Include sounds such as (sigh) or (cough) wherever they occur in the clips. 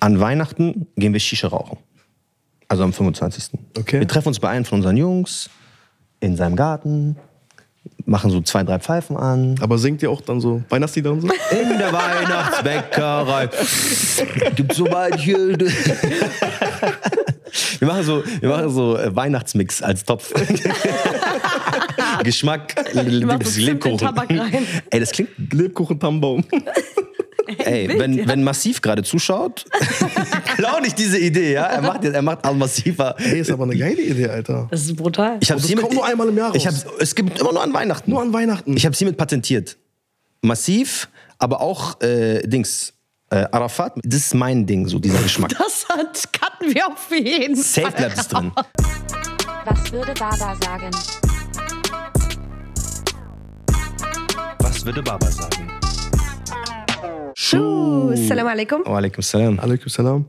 An Weihnachten gehen wir Shisha rauchen. Also am 25. Okay. Wir treffen uns bei einem von unseren Jungs in seinem Garten, machen so zwei, drei Pfeifen an. Aber singt ihr auch dann so Weihnachtslieder und so? In der Weihnachtsbäckerei gibt's so manche. Wir machen so, wir machen so äh, Weihnachtsmix als Topf. (laughs) Geschmack, Tabak rein. Ey, das klingt. Lebkuchen Tannenbaum. (laughs) Ey, wenn, wenn Massiv gerade zuschaut, (laughs) (laughs) klau nicht diese Idee, ja? Er macht, jetzt- er macht Al-Massiva. Ey, ist aber eine geile Idee, Alter. Das ist brutal. Ich hab's das hiermit- kommt nur einmal im Jahr Ich raus. hab, es gibt immer nur an Weihnachten. Nur an Weihnachten. Ich habe es hiermit patentiert. Massiv, aber auch äh, Dings. Äh, Arafat, das ist mein Ding, so dieser Geschmack. das hat, cutten wir auf jeden Safe Fall. bleibt es drin. Was würde Baba sagen? Was würde Baba sagen? Uh, Salam alaikum. Walaikum salam. Alaikum salam.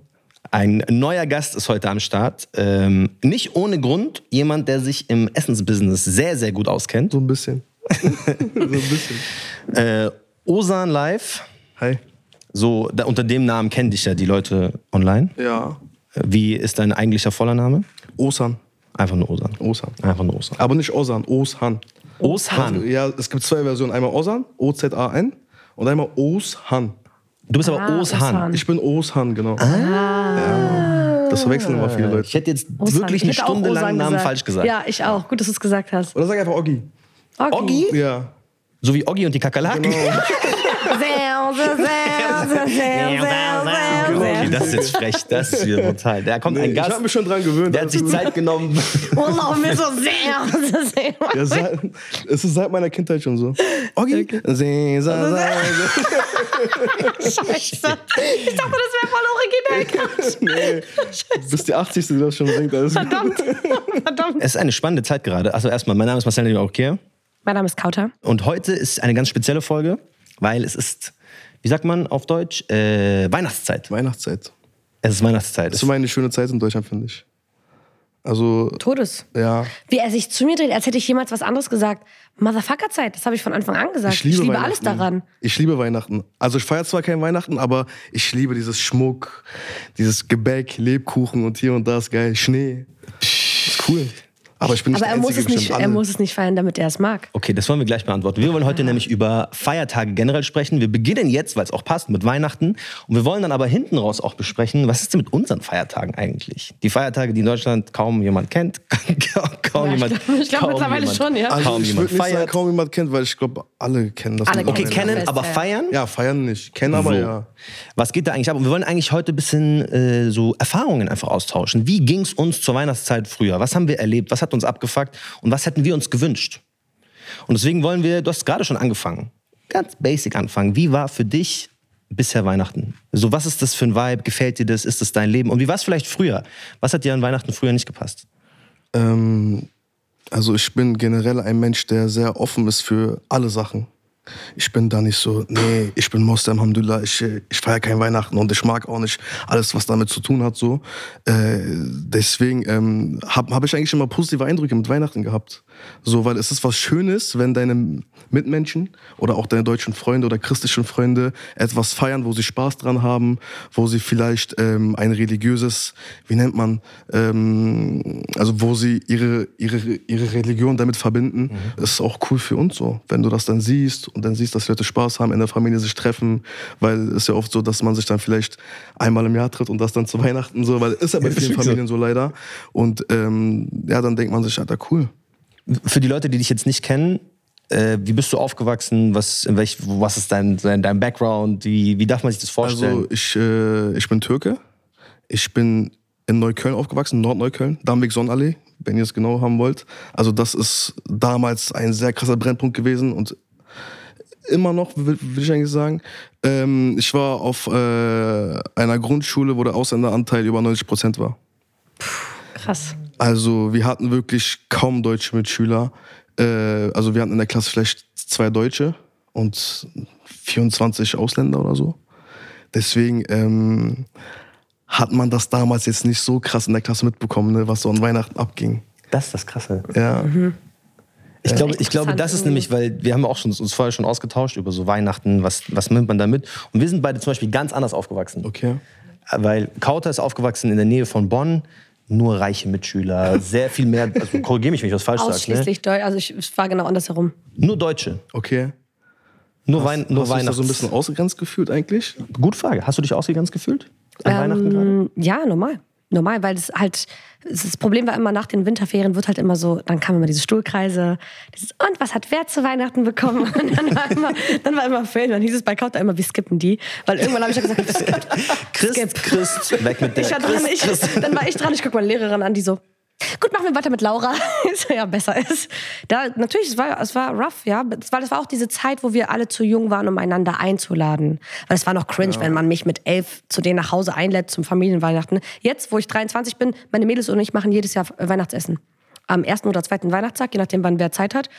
Ein neuer Gast ist heute am Start. Ähm, nicht ohne Grund jemand, der sich im Essensbusiness sehr, sehr gut auskennt. So ein bisschen. (laughs) so ein bisschen. Äh, Osan Live, Hi. so da, unter dem Namen kennen dich ja die Leute online. Ja. Wie ist dein eigentlicher voller Name? Osan. Einfach nur Osan. Osan. Einfach nur Osan. Aber nicht Osan, Oshan. Oshan. Ja, es gibt zwei Versionen. Einmal Osan, O-Z-A-N. Und einmal Oshan. Du bist aber Ah, Oshan. Osan. Ich bin Oshan, genau. Ja. Das verwechseln immer viele Ich Leute. hätte jetzt Osan. wirklich Ich eine Stunde lang Namen gesagt. falsch gesagt. Ja, ich auch. Gut, dass du es gesagt hast. Oder sag einfach Oggi. Oggi? Ja. So wie Oggi und die Kakerlaken. Genau. (laughs) Sehr, sehr, sehr, sehr, sehr, sehr, Okay, sehr, das ist jetzt frech, das ist wieder brutal. Da kommt ein ich Gast, habe mich schon dran gewöhnt. der hat sich Zeit genommen. (laughs) Urlaub mir so sehr, sehr, sehr. Ja, seit, es ist seit meiner Kindheit schon so. See, sa, sa, Scheiße. Ich dachte, das wäre voll originell. nee. Bis die 80. die das schon singt. Alles gut. Verdammt. Verdammt. Es ist eine spannende Zeit gerade. Also erstmal, mein Name ist Marcel okay. Mein Name ist Kauter. Und heute ist eine ganz spezielle Folge, weil es ist, wie sagt man auf Deutsch, äh, Weihnachtszeit. Weihnachtszeit. Es ist Weihnachtszeit. Das ist immer eine schöne Zeit in Deutschland, finde ich. Also, Todes. ja. Wie er sich zu mir dreht, als hätte ich jemals was anderes gesagt. Motherfucker-Zeit, das habe ich von Anfang an gesagt. Ich liebe, Weihnachten. alles daran. Ich liebe Weihnachten. Also ich feiere zwar kein Weihnachten, aber ich liebe dieses Schmuck, dieses Gebäck, Lebkuchen und hier und da ist geil. Schnee. Ist cool. Aber ich bin nicht Aber er der muss, es nicht, er muss es nicht feiern, damit er es mag. Okay, das wollen wir gleich beantworten. Wir wollen heute nämlich über Feiertage generell sprechen. Wir beginnen jetzt, weil es auch passt, mit Weihnachten. Und wir wollen dann aber hinten raus auch besprechen, was ist denn mit unseren Feiertagen eigentlich? Die Feiertage, die in Deutschland kaum jemand kennt. (laughs) kaum Ja, ich jemand. glaub- ich glaub kaum mittlerweile jemand, schon, ja. Also kaum ich jemand nicht sagen, feiert. kaum jemand kennt, weil ich glaube, alle kennen das. Alle Okay, kennen Fest, aber feiern? Ja, feiern nicht. Kennen aber So. ja. Was geht da eigentlich ab? Und wir wollen eigentlich heute ein bisschen äh, so Erfahrungen einfach austauschen. Wie ging es uns zur Weihnachtszeit früher? Was haben wir erlebt? Was hat uns abgefuckt? Und was hätten wir uns gewünscht? Und deswegen wollen wir, du hast gerade schon angefangen, ganz basic anfangen. Wie war für dich bisher Weihnachten? So, was ist das für ein Vibe? Gefällt dir das? Ist das dein Leben? Und wie war es vielleicht früher? Was hat dir an Weihnachten früher nicht gepasst? Ähm, also ich bin generell ein Mensch, der sehr offen ist für alle Sachen. Ich bin da nicht so, nee, ich bin Moslem, Alhamdulillah, ich, ich feiere kein Weihnachten und ich mag auch nicht alles, was damit zu tun hat. So. Äh, deswegen ähm, habe hab ich eigentlich immer positive Eindrücke mit Weihnachten gehabt. So, weil es ist was Schönes, wenn deine Mitmenschen oder auch deine deutschen Freunde oder christlichen Freunde etwas feiern, wo sie Spaß dran haben, wo sie vielleicht ähm, ein religiöses, wie nennt man, ähm, also wo sie ihre, ihre, ihre Religion damit verbinden. Das ist auch cool für uns so, wenn du das dann siehst und dann siehst, dass Leute Spaß haben, in der Familie sich treffen, weil es ist ja oft so, dass man sich dann vielleicht einmal im Jahr tritt und das dann zu (laughs) Weihnachten so, weil ist ja bei vielen Familien so leider. Und ähm, ja, dann denkt man sich, Alter, cool. Für die Leute, die dich jetzt nicht kennen, äh, wie bist du aufgewachsen? Was, in welch, was ist dein, dein, dein Background? Wie, wie darf man sich das vorstellen? Also ich, äh, ich bin Türke. Ich bin in Neukölln aufgewachsen, Nordneukölln, Dammweg Sonnenallee, wenn ihr es genau haben wollt. Also das ist damals ein sehr krasser Brennpunkt gewesen und immer noch, will, will ich eigentlich sagen. Ähm, ich war auf äh, einer Grundschule, wo der Ausländeranteil über 90 Prozent war. Krass. Also wir hatten wirklich kaum deutsche Mitschüler. Äh, also wir hatten in der Klasse vielleicht zwei Deutsche und 24 Ausländer oder so. Deswegen ähm, hat man das damals jetzt nicht so krass in der Klasse mitbekommen, ne, was so an Weihnachten abging. das ist das Krasse. Ja. Ich glaube, ich glaube, das ist nämlich, weil wir haben auch schon, uns vorher schon ausgetauscht über so Weihnachten, was, was nimmt man da mit? Und wir sind beide zum Beispiel ganz anders aufgewachsen. Okay. Weil Kauter ist aufgewachsen in der Nähe von Bonn. Nur reiche Mitschüler, sehr viel mehr. Also korrigiere mich, wenn ich was falsch sage. Ne? Ausschließlich Deutsch. Also ich, es war genau andersherum. Nur Deutsche. Okay. Nur, Wein, nur Hast du dich da Weihnachts. so ein bisschen ausgegrenzt gefühlt eigentlich? Gute Frage. Hast du dich ausgegrenzt gefühlt? An Weihnachten gerade? Ähm, ja, normal. Normal, weil das halt, das Problem war immer nach den Winterferien wird halt immer so, dann kamen immer diese Stuhlkreise, dieses, und was hat wer zu Weihnachten bekommen? Und dann war immer, dann war immer Film, dann hieß es bei Kauta immer, wir skippen die, weil irgendwann habe ich ja gesagt. (laughs) Christ, Skip. Christ, weg mit der. Ich war dran, ich, dann war ich dran, ich gucke meine Lehrerin an, die so, gut, machen wir weiter mit Laura. (laughs) So, ja, besser ist. Da, natürlich, es war, es war rough, ja. Es war, das war auch diese Zeit, wo wir alle zu jung waren, um einander einzuladen. Weil es war noch cringe, wenn man mich mit elf zu denen nach Hause einlädt zum Familienweihnachten. Jetzt, wo ich 23 bin, meine Mädels und ich machen jedes Jahr Weihnachtsessen. Am ersten oder zweiten Weihnachtstag, je nachdem, wann wer Zeit hat,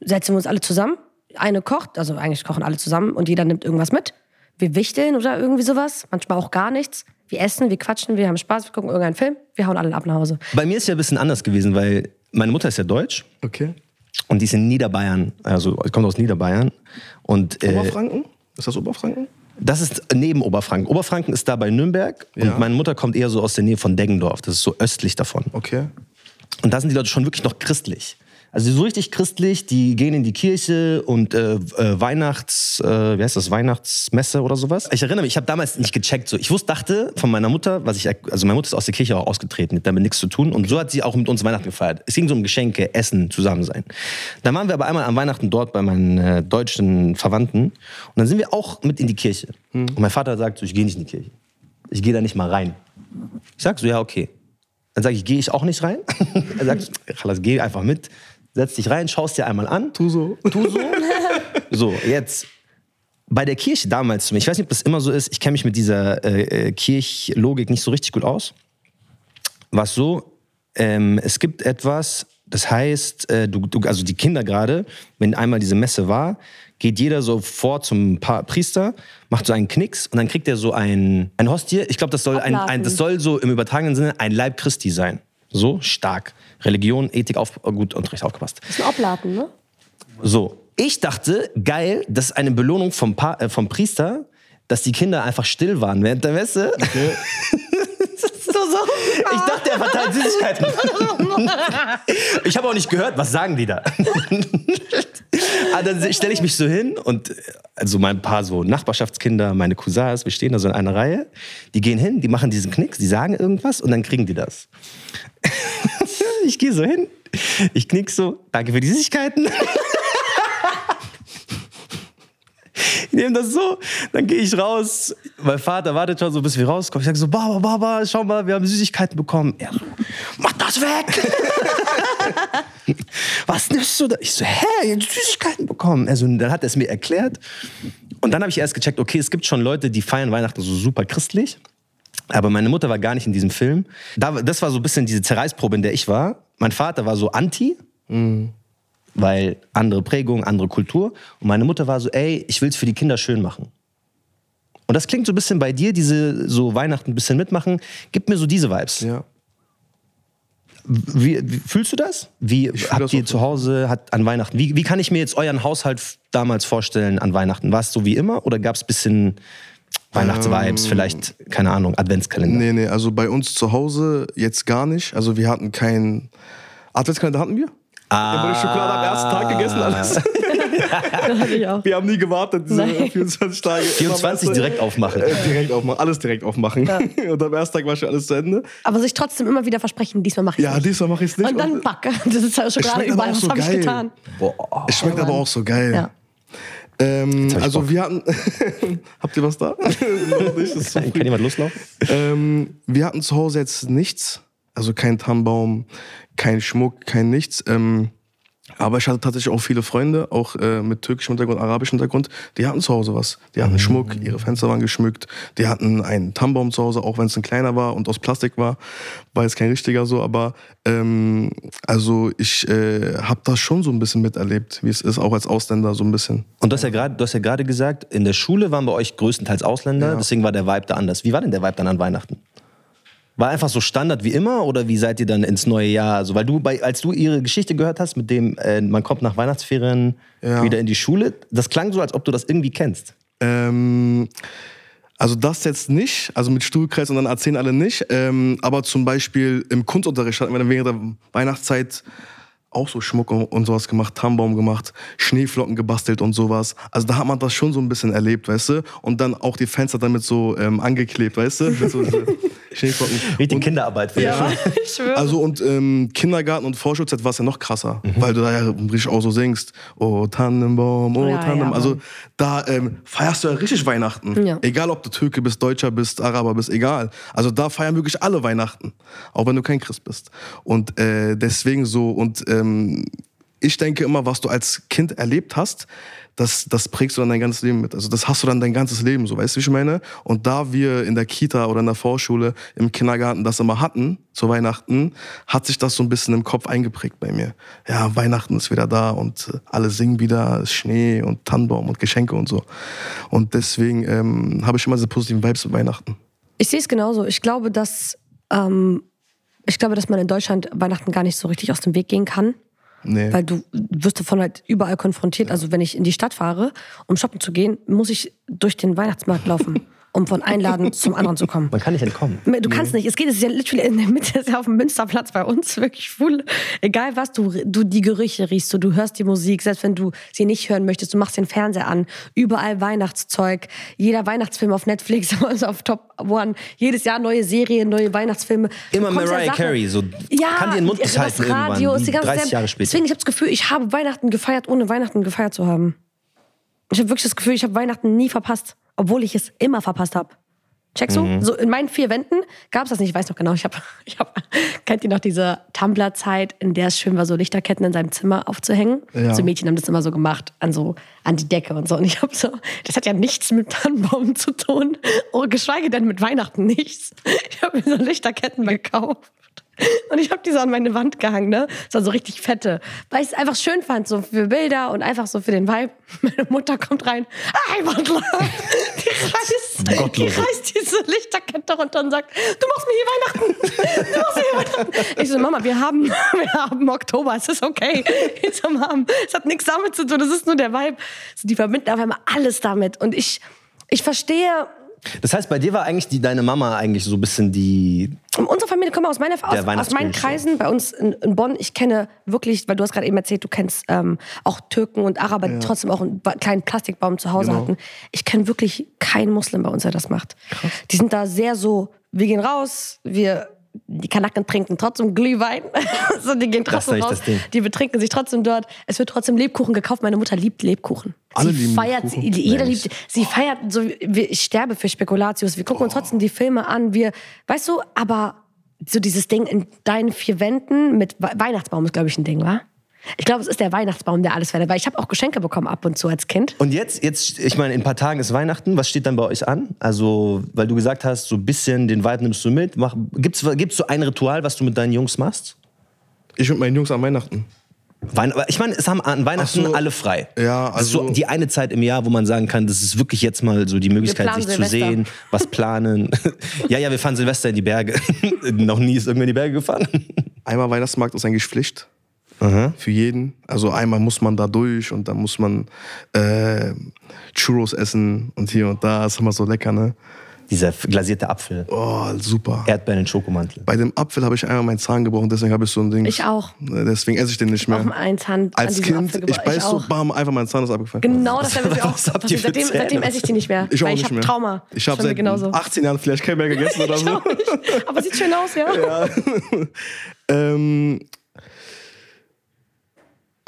setzen wir uns alle zusammen. Eine kocht, also eigentlich kochen alle zusammen und jeder nimmt irgendwas mit. Wir wichteln oder irgendwie sowas, manchmal auch gar nichts. Wir essen, wir quatschen, wir haben Spaß, wir gucken irgendeinen Film, wir hauen alle ab nach Hause. Bei mir ist ja ein bisschen anders gewesen, weil meine Mutter ist ja deutsch Okay. und die ist in Niederbayern, also kommt aus Niederbayern. Und äh, Oberfranken? Ist das Oberfranken? das ist neben Oberfranken. Oberfranken ist da bei Nürnberg Ja. und meine Mutter kommt eher so aus der Nähe von Deggendorf. Das ist so östlich davon. Okay. Und da sind die Leute schon wirklich noch christlich. Also so richtig christlich, die gehen in die Kirche und äh, äh, Weihnachts, äh, wie heißt das, Weihnachtsmesse oder sowas. Ich erinnere mich, ich habe damals nicht gecheckt. So, ich wusste, dachte von meiner Mutter, was ich, also meine Mutter ist aus der Kirche auch ausgetreten, hat damit nichts zu tun. Und so hat sie auch mit uns Weihnachten gefeiert. Es ging so um Geschenke, Essen, zusammen sein. Dann waren wir aber einmal an Weihnachten dort bei meinen äh, deutschen Verwandten und dann sind wir auch mit in die Kirche. Und mein Vater sagt so, ich gehe nicht in die Kirche. Ich gehe da nicht mal rein. Ich sag so, ja, okay. Dann sage ich, gehe ich auch nicht rein? (laughs) er sagt, geh einfach mit, setz dich rein, schaust dir einmal an. Tu so. Tu so. so, jetzt. Bei der Kirche damals, ich weiß nicht, ob das immer so ist, ich kenne mich mit dieser äh, äh, Kirchlogik nicht so richtig gut aus. War es so, ähm, es gibt etwas, das heißt, äh, du, du, also die Kinder gerade, wenn einmal diese Messe war, geht jeder so vor zum pa Priester, macht so einen Knicks und dann kriegt er so ein, ein Hostie. Ich glaube, das soll ein, ein, das soll so im übertragenen Sinne ein Leib Christi sein. So stark. Religion, Ethik, auf, gut und recht aufgepasst. Das ist ein Oblaten, ne? So, ich dachte, geil, das ist eine Belohnung vom, pa äh, vom Priester, dass die Kinder einfach still waren während der Messe. (laughs) So. Ich dachte, er verteilt Süßigkeiten. (laughs) ich habe auch nicht gehört, was sagen die da? Aber (laughs) dann stelle ich mich so hin und also mein paar so Nachbarschaftskinder, meine Cousins, wir stehen da so in einer Reihe. Die gehen hin, die machen diesen Knicks, die sagen irgendwas und dann kriegen die das. (laughs) ich gehe so hin, ich knick so, danke für die Süßigkeiten. Ich nehme das so, dann gehe ich raus. Mein Vater wartet schon so, bis wir rauskommen. Ich sage so, Baba, Baba, schau mal, wir haben Süßigkeiten bekommen. Er so, mach das weg! (laughs) Was nimmst du da? Ich so, hä, ihr habt Süßigkeiten bekommen. Also, dann hat er es mir erklärt. Und dann habe ich erst gecheckt, okay, es gibt schon Leute, die feiern Weihnachten so super christlich. Aber meine Mutter war gar nicht in diesem Film. Da, das war so ein bisschen diese Zerreißprobe, in der ich war. Mein Vater war so anti, weil andere Prägung, andere Kultur. Und meine Mutter war so, ey, ich will es für die Kinder schön machen. Und das klingt so ein bisschen bei dir, diese so Weihnachten ein bisschen mitmachen. Gib mir so diese Vibes. Ja. Wie, wie, fühlst du das? Wie habt das ihr zu Hause hat, an Weihnachten? Wie, wie kann ich mir jetzt euren Haushalt damals vorstellen an Weihnachten? War es so wie immer oder gab es ein bisschen Weihnachtsvibes, vielleicht, keine Ahnung, Adventskalender? Nee, nee, also bei uns zu Hause jetzt gar nicht. Also wir hatten keinen. Adventskalender hatten wir? Ah. Wir haben die Schokolade am ersten Tag gegessen, alles. (laughs) Das hatte ich auch. Wir haben nie gewartet, diese Nein. 24 Tage. (laughs) 24 direkt aufmachen. Äh, direkt aufmachen, alles direkt aufmachen. (laughs) Und am ersten Tag war schon alles zu Ende. Aber sich trotzdem immer wieder versprechen, diesmal mache ich Ja, nicht. diesmal mache ich es nicht. Und dann pack. Das ist ja schmeckt aber überall. Was so habe ich getan? es schmeckt aber auch so geil. Ja. Ähm, ich also Bock. wir hatten. Habt ihr was da? Nicht, so Kann jemand loslaufen? ähm, wir hatten zu Hause jetzt nichts. Also kein Tannenbaum, kein Schmuck, kein nichts. Ähm, aber ich hatte tatsächlich auch viele Freunde, auch äh, mit türkischem Hintergrund, arabischem Hintergrund, die hatten zu Hause was. Die hatten Schmuck, ihre Fenster waren geschmückt, die hatten einen Tannenbaum zu Hause, auch wenn es ein kleiner war und aus Plastik war, war jetzt kein richtiger so, aber ähm, also ich äh, habe das schon so ein bisschen miterlebt, wie es ist, auch als Ausländer so ein bisschen. Und du hast ja gerade, du hast ja gerade gesagt, in der Schule waren bei euch größtenteils Ausländer, Ja. deswegen war der Vibe da anders. Wie war denn der Vibe dann an Weihnachten? War einfach so Standard wie immer oder wie seid ihr dann ins neue Jahr? Also, weil du, bei, als du ihre Geschichte gehört hast, mit dem äh, man kommt nach Weihnachtsferien Ja. wieder in die Schule, das klang so, als ob du das irgendwie kennst. Ähm, Also das jetzt nicht, also mit Stuhlkreis und dann erzählen alle nicht. Ähm, aber zum Beispiel im Kunstunterricht hatten wir dann während der Weihnachtszeit auch so Schmuck und, sowas gemacht, Tannenbaum gemacht, Schneeflocken gebastelt und sowas. Also da hat man das schon so ein bisschen erlebt, weißt du? Und dann auch die Fenster damit so ähm, angeklebt, weißt du? So (laughs) Schneeflocken. Richtig Und- Kinderarbeit für Ja, (laughs) ich schwöre. Also und ähm, Kindergarten und Vorschulzeit war es ja noch krasser, weil du da ja richtig auch so singst, oh Tannenbaum, oh Ja, Tannenbaum. ja, also da ähm, feierst du ja richtig Weihnachten. Ja. Egal ob du Türke bist, Deutscher bist, Araber bist, egal. Also da feiern wirklich alle Weihnachten, auch wenn du kein Christ bist. Und äh, deswegen so und ähm, ich denke immer, was du als Kind erlebt hast, das, das prägst du dann dein ganzes Leben mit. Also das hast du dann dein ganzes Leben, so weißt du, wie ich meine? Und da wir in der Kita oder in der Vorschule, im Kindergarten das immer hatten, zu Weihnachten, hat sich das so ein bisschen im Kopf eingeprägt bei mir. Ja, Weihnachten ist wieder da und äh, alle singen wieder, ist Schnee und Tannenbaum und Geschenke und so. Und deswegen ähm, habe ich immer diese positiven Vibes mit Weihnachten. Ich sehe es genauso. Ich glaube, dass ähm, ich glaube, dass man in Deutschland Weihnachten gar nicht so richtig aus dem Weg gehen kann. Nee. Weil du wirst davon halt überall konfrontiert. Also wenn ich in die Stadt fahre, um shoppen zu gehen, muss ich durch den Weihnachtsmarkt laufen, (laughs) um von einem Laden (laughs) zum anderen zu kommen. Man kann nicht entkommen. Du kannst nicht. Es geht, es ist ja literally in der Mitte, es ist ja auf dem Münsterplatz bei uns, wirklich cool. Egal was, du, du die Gerüche riechst, du, du hörst die Musik, selbst wenn du sie nicht hören möchtest, du machst den Fernseher an, überall Weihnachtszeug, jeder Weihnachtsfilm auf Netflix, (laughs) also auf Top One, jedes Jahr neue Serien, neue Weihnachtsfilme. Immer Mariah Carey, so ja, kann die den Mund das nicht halten Radio, irgendwann, ist die ganze 30 Zeit- Jahre später. Deswegen, ich habe das Gefühl, ich habe Weihnachten gefeiert, ohne Weihnachten gefeiert zu haben. Ich habe wirklich das Gefühl, ich habe Weihnachten nie verpasst, obwohl ich es immer verpasst habe. Checkst du? Mhm. So in meinen vier Wänden gab es das nicht. Ich weiß noch genau. Ich habe, (laughs) ich hab, kennt ihr noch diese Tumblr-Zeit, in der es schön war, so Lichterketten in seinem Zimmer aufzuhängen? Ja. So Mädchen haben das immer so gemacht, an so an die Decke und so. Und ich habe so, das hat ja nichts mit Tannenbaum zu tun, oh, geschweige denn mit Weihnachten nichts. Ich habe mir so Lichterketten gekauft. (laughs) Und ich habe die so an meine Wand gehangen, ne? Das war so richtig fette. Weil ich es einfach schön fand, so für Bilder und einfach so für den Vibe. (laughs) Meine Mutter kommt rein. Ah, Wandler! (laughs) Die reißt, die reißt diese Lichterkette runter und sagt, du machst mir hier Weihnachten. Du machst mir hier Weihnachten. Ich so, Mama, wir haben, wir haben Oktober, es ist okay. Ich so, Mom, es hat nichts damit zu tun, es ist nur der Vibe. So, die verbinden auf einmal alles damit. Und ich, ich verstehe, Das heißt, bei dir war eigentlich die, deine Mama eigentlich so ein bisschen die. Unsere Familie kommt aus, meiner, aus, aus meinen. Kreisen. Bei uns in, in Bonn, ich kenne wirklich, weil du hast gerade eben erzählt, du kennst ähm, auch Türken und Araber, die trotzdem auch einen kleinen Plastikbaum zu Hause Genau. hatten. Ich kenne wirklich keinen Muslim bei uns, der das macht. Die sind da sehr so, wir gehen raus, wir die Kanaken trinken trotzdem Glühwein. (laughs) so, die gehen trotzdem raus. Die betrinken sich trotzdem dort. Es wird trotzdem Lebkuchen gekauft. Meine Mutter liebt Lebkuchen. Alle sie lieben feiert, Lebkuchen. sie, jeder Mensch. liebt, sie feiert so, ich sterbe für Spekulatius. Wir gucken uns trotzdem die Filme an. Wir, weißt du, aber so dieses Ding in deinen vier Wänden mit We- Weihnachtsbaum ist, glaube ich, ein Ding, wa? Ich glaube, es ist der Weihnachtsbaum, der alles verändert. Weil ich habe auch Geschenke bekommen ab und zu als Kind. Und jetzt, jetzt, ich meine, in ein paar Tagen ist Weihnachten. Was steht dann bei euch an? Also, weil du gesagt hast, so ein bisschen den Vibe nimmst du mit. Gibt's, gibt's so ein Ritual, was du mit deinen Jungs machst? Ich mit meinen Jungs an Weihnachten. Wein, aber ich meine, es haben an Weihnachten Ach so. alle frei. Ja, Das ist so also- die eine Zeit im Jahr, wo man sagen kann, das ist wirklich jetzt mal so die Möglichkeit, sich zu Silvester. sehen, was (laughs) planen. (laughs) ja, ja, wir fahren Silvester in die Berge. (laughs) Noch nie ist irgendwer in die Berge gefahren. Einmal Weihnachtsmarkt ist eigentlich Pflicht. Für jeden. Also einmal muss man da durch und dann muss man äh, Churros essen und hier und da. ist immer so lecker, ne? Dieser glasierte Apfel, Oh, super. Erdbeeren in Schokomantel. Bei dem Apfel habe ich einmal meinen Zahn gebrochen, deswegen habe ich so ein Ding. Ich auch. Deswegen esse ich den nicht mehr. Auch einen Zahn Als Kind, Apfel ich beiß so, auch. bam, einfach mein Zahn ist abgefallen. Genau, das (laughs) habe ich auch. Was habt ihr für seitdem, Zähne? seitdem esse ich die nicht mehr. Ich auch weil ich nicht habe mehr. Trauma. Ich habe seit genauso. 18 Jahren vielleicht kein mehr gegessen (laughs) oder Ich so. auch nicht. Aber sieht schön aus, ja. (laughs) ähm,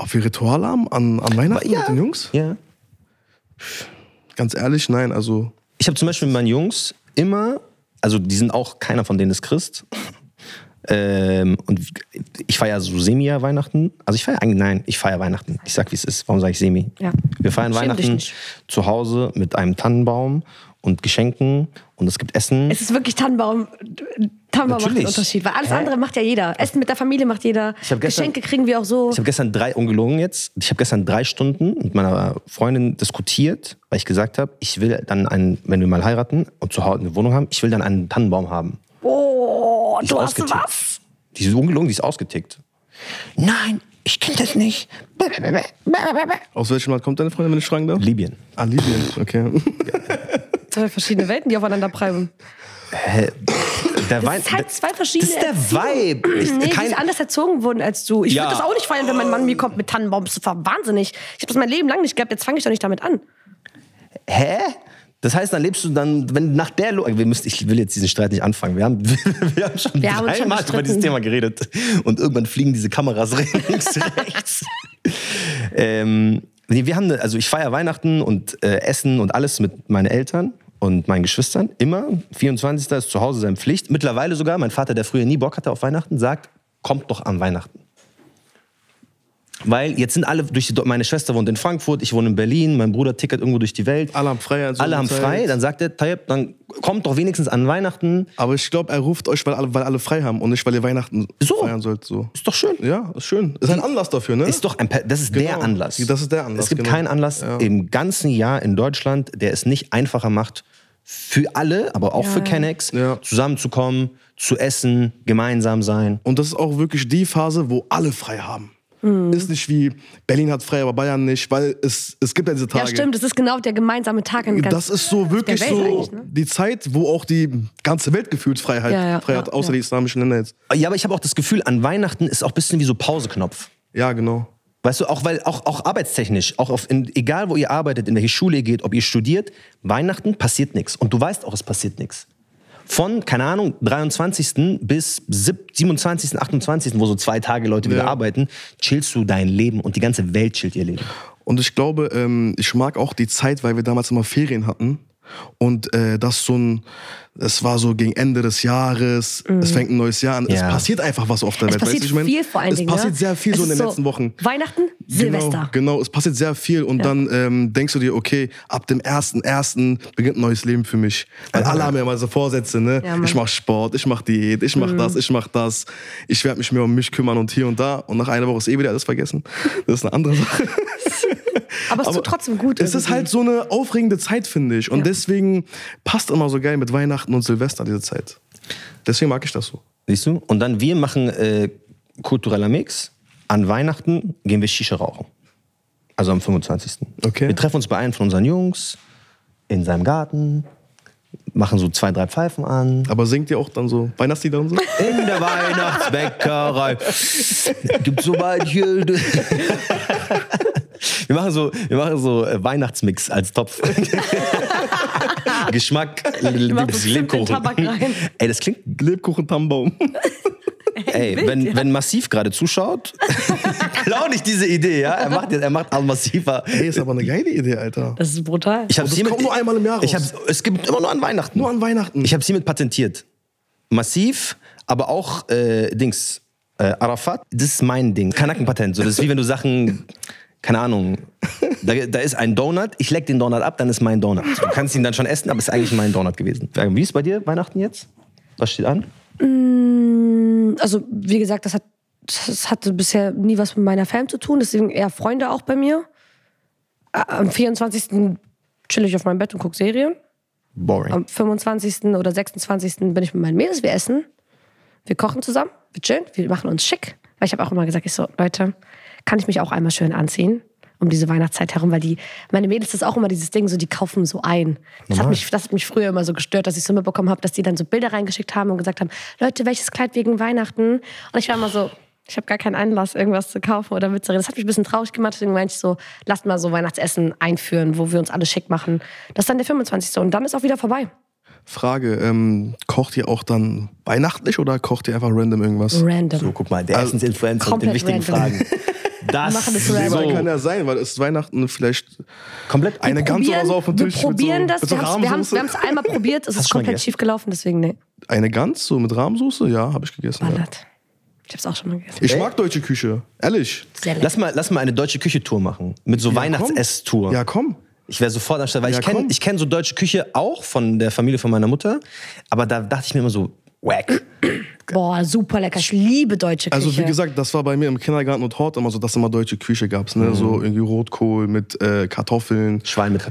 ob wir Rituale haben an, an Weihnachten Ja. mit den Jungs? Ja. Ganz ehrlich, nein. Also Ich habe zum Beispiel mit meinen Jungs immer, also die sind auch, keiner von denen ist Christ. Ähm, und ich feiere so Semi-Weihnachten. Also ich feiere eigentlich, nein, ich feiere Weihnachten. Ich sag, wie es ist. Warum sage ich Semi? Ja. Wir feiern Schäm Weihnachten zu Hause mit einem Tannenbaum und Geschenken und es gibt Essen. Es ist wirklich Tannenbaum. Tannenbaum macht einen Natürlich. Unterschied. Weil alles Hä? andere macht ja jeder. Essen mit der Familie macht jeder. Gestern- Geschenke kriegen wir auch so. Ich habe gestern drei, ungelogen jetzt, ich habe gestern drei Stunden mit meiner Freundin diskutiert, weil ich gesagt habe, ich will dann einen, wenn wir mal heiraten und zu Hause eine Wohnung haben, ich will dann einen Tannenbaum haben. Oh, Die du hast ausgetickt. was? Die ist ungelogen, die ist ausgetickt. Nein, ich kenne das nicht. aus welchem Land kommt deine Freundin, wenn ich fragen darf? Libyen. Ah, Libyen, okay. (laughs) zwei verschiedene Welten, die aufeinander prallen. Der Wein, Das ist halt zwei verschiedene Das ist der. Vibe. Ich, Nee, die kein, ist anders erzogen wurden als du. Ich Ja. würde das auch nicht feiern, wenn mein Mann mir kommt mit Tannenbaum. Das war wahnsinnig. Ich habe das mein Leben lang nicht gehabt, jetzt fange ich doch nicht damit an. hä? Das heißt, dann lebst du dann, wenn nach der Logik, wir müssen, ich will jetzt diesen Streit nicht anfangen. Wir haben, (laughs) wir haben schon Wir haben uns schon dreimal über dieses. Thema geredet und irgendwann fliegen diese Kameras (laughs) links, rechts. ähm, nee, wir haben, also ich feiere Weihnachten und äh, Essen und alles mit meinen Eltern und meinen Geschwistern. Immer 24. ist zu Hause seine Pflicht. Mittlerweile sogar, mein Vater, der früher nie Bock hatte auf Weihnachten, sagt, kommt doch an Weihnachten. Weil jetzt sind alle, durch die, meine Schwester wohnt in Frankfurt, ich wohne in Berlin, mein Bruder tickert irgendwo durch die Welt. Alle haben frei. an so Alle haben Zeit. frei, dann sagt er, Tayyip, dann kommt doch wenigstens an Weihnachten. Aber ich glaube, er ruft euch, weil alle, weil alle frei haben und nicht, weil ihr Weihnachten So. feiern sollt. So. Ist doch schön. Ja, ist schön. Ist ein Anlass dafür, ne? Ist doch ein, das ist der Genau. Anlass. Das ist der Anlass, Es gibt genau. keinen Anlass Ja. im ganzen Jahr in Deutschland, der es nicht einfacher macht, für alle, aber auch Ja. für Kennex, Ja. zusammenzukommen, zu essen, gemeinsam sein. Und das ist auch wirklich die Phase, wo alle frei haben. Ist nicht wie Berlin hat frei, aber Bayern nicht, weil es, es gibt ja diese Tage. Ja, stimmt. Das ist genau der gemeinsame Tag in ganz Das ist so wirklich so ne? die Zeit, wo auch die ganze Welt gefühlt Freiheit, Ja, ja, frei hat, ja, außer ja. die islamischen Länder jetzt. Ja, aber ich habe auch das Gefühl, an Weihnachten ist auch ein bisschen wie so Pauseknopf. Ja, genau. Weißt du, auch weil auch, auch arbeitstechnisch, auch auf, in, egal wo ihr arbeitet, in welche Schule ihr geht, ob ihr studiert, Weihnachten passiert nichts. Und du weißt auch, es passiert nichts. Von, keine Ahnung, 23. bis sieb- 27., 28., wo so zwei Tage Leute wieder Ja. arbeiten, chillst du dein Leben und die ganze Welt chillt ihr Leben. Und ich glaube, ähm, ich mag auch die Zeit, weil wir damals immer Ferien hatten. Und äh, das so ein, es war so gegen Ende des Jahres, es fängt ein neues Jahr an. Es Ja. passiert einfach was auf der Mhm. Es Welt. passiert weißt ich mein, viel vor allen Es Dingen. passiert ne? sehr viel Es so in den letzten Wochen. Weihnachten, Silvester. Genau, genau, es passiert sehr viel und dann ähm, denkst du dir, okay, ab dem 1.1. beginnt ein neues Leben für mich. Weil alle haben ja mal so Vorsätze, ne? Ja, ich mach Sport, ich mach Diät, ich mach das, ich mach das. Ich werde mich mehr um mich kümmern und hier und da. Und nach einer Woche ist eh wieder alles vergessen. Das ist eine andere Sache. (laughs) Aber es tut trotzdem gut. Es ist irgendwie. halt so eine aufregende Zeit, finde ich. Und Ja. deswegen passt immer so geil mit Weihnachten und Silvester diese Zeit. Deswegen mag ich das so. Siehst du? Und dann wir machen äh, kultureller Mix. An Weihnachten gehen wir Shisha rauchen. Also am 25. Okay. Wir treffen uns bei einem von unseren Jungs in seinem Garten, machen so zwei, drei Pfeifen an. Aber singt ihr auch dann so Weihnachtslieder und so? In der Weihnachtsbäckerei (laughs) gibt so manche. (laughs) Wir machen so, wir machen so äh, Weihnachtsmix als Topf. (laughs) Geschmack, rein. Ey, das klingt Lebkuchen Tannenbaum. (laughs) Ey, wenn, wenn Massiv gerade zuschaut, klau (laughs) nicht diese Idee, ja? Er macht, jetzt- er macht Al-Massiva. Ey, ist aber eine geile Idee, Alter. Das ist brutal. Ich hab's das kommt nur einmal im Jahr Ich raus. hab's, es gibt immer nur an Weihnachten. Nur an Weihnachten. Ich habe hiermit patentiert. Massiv, aber auch äh, Dings. Äh, Arafat, das ist mein Ding. Kanackenpatent. So, das ist wie wenn du Sachen, keine Ahnung, da, da ist ein Donut, ich leck den Donut ab, dann ist mein Donut. Du kannst ihn dann schon essen, aber es ist eigentlich mein Donut gewesen. Wie ist bei dir Weihnachten jetzt? Was steht an? also wie gesagt, das, hat, das hatte bisher nie was mit meiner Fam zu tun, deswegen eher Freunde auch bei mir. Ä- Am 24. chill ich auf meinem Bett und gucke Serien. Boring. Am 25. oder 26. bin ich mit meinen Mädels, wir essen. Wir kochen zusammen, wir chillen, wir machen uns schick. Weil ich habe auch immer gesagt, ich so, Leute, kann ich mich auch einmal schön anziehen? Um diese Weihnachtszeit herum, weil die, meine Mädels, das ist auch immer dieses Ding, so die kaufen so ein. Das hat, mich, das hat mich früher immer so gestört, dass ich so mitbekommen habe, dass die dann so Bilder reingeschickt haben und gesagt haben, Leute, welches Kleid wegen Weihnachten? Und ich war immer so, ich habe gar keinen Einlass, irgendwas zu kaufen oder mitzureden. Das hat mich ein bisschen traurig gemacht, deswegen meinte ich so, lasst mal so Weihnachtsessen einführen, wo wir uns alle schick machen. Das ist dann der 25. Und dann ist auch wieder vorbei. Frage, ähm, kocht ihr auch dann weihnachtlich oder kocht ihr einfach random irgendwas? Random. So, guck mal, der Essensinfluencer mit den wichtigen random. Fragen. (laughs) Das machen das so. kann ja sein, weil es ist Weihnachten vielleicht komplett eine Gans oder so auf dem wir Tisch probieren mit so, das. mit so wir haben es wir einmal probiert, es Hast ist komplett schief gelaufen, deswegen nee. Eine Gans so mit Rahmsoße? Ja, habe ich gegessen. Ja. Ballert. Ich hab's auch schon mal gegessen. Ich mag deutsche Küche, ehrlich. Sehr lecker. Lass mal, lass mal eine deutsche Küche-Tour machen. Mit so Weihnachtsesstour. Ja, komm. Ich wäre sofort am Start, weil Ja, ich kenne ich kenn so deutsche Küche auch von der Familie von meiner Mutter. Aber da dachte ich mir immer so, wack. Boah, super lecker. Ich liebe deutsche Küche. Also wie gesagt, das war bei mir im Kindergarten und Hort immer so, dass immer deutsche Küche gab's, ne? So irgendwie Rotkohl mit äh, Kartoffeln. Schwein mit (laughs) (laughs)